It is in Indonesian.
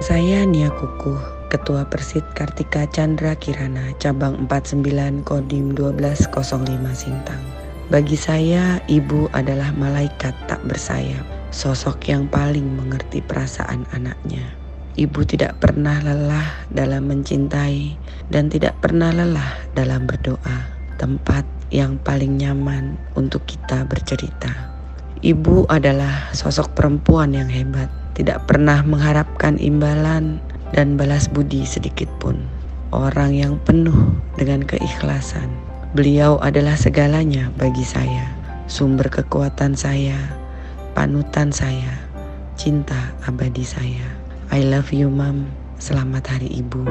Saya Nia Kukuh, Ketua Persit Kartika Chandra Kirana, Cabang 49 Kodim 1205 Sintang. Bagi saya, ibu adalah malaikat tak bersayap, sosok yang paling mengerti perasaan anaknya. Ibu tidak pernah lelah dalam mencintai dan tidak pernah lelah dalam berdoa, tempat yang paling nyaman untuk kita bercerita. Ibu adalah sosok perempuan yang hebat, tidak pernah mengharapkan imbalan dan balas budi sedikit pun. Orang yang penuh dengan keikhlasan. Beliau adalah segalanya bagi saya, sumber kekuatan saya, panutan saya, cinta abadi saya. I love you, Mom. Selamat Hari Ibu.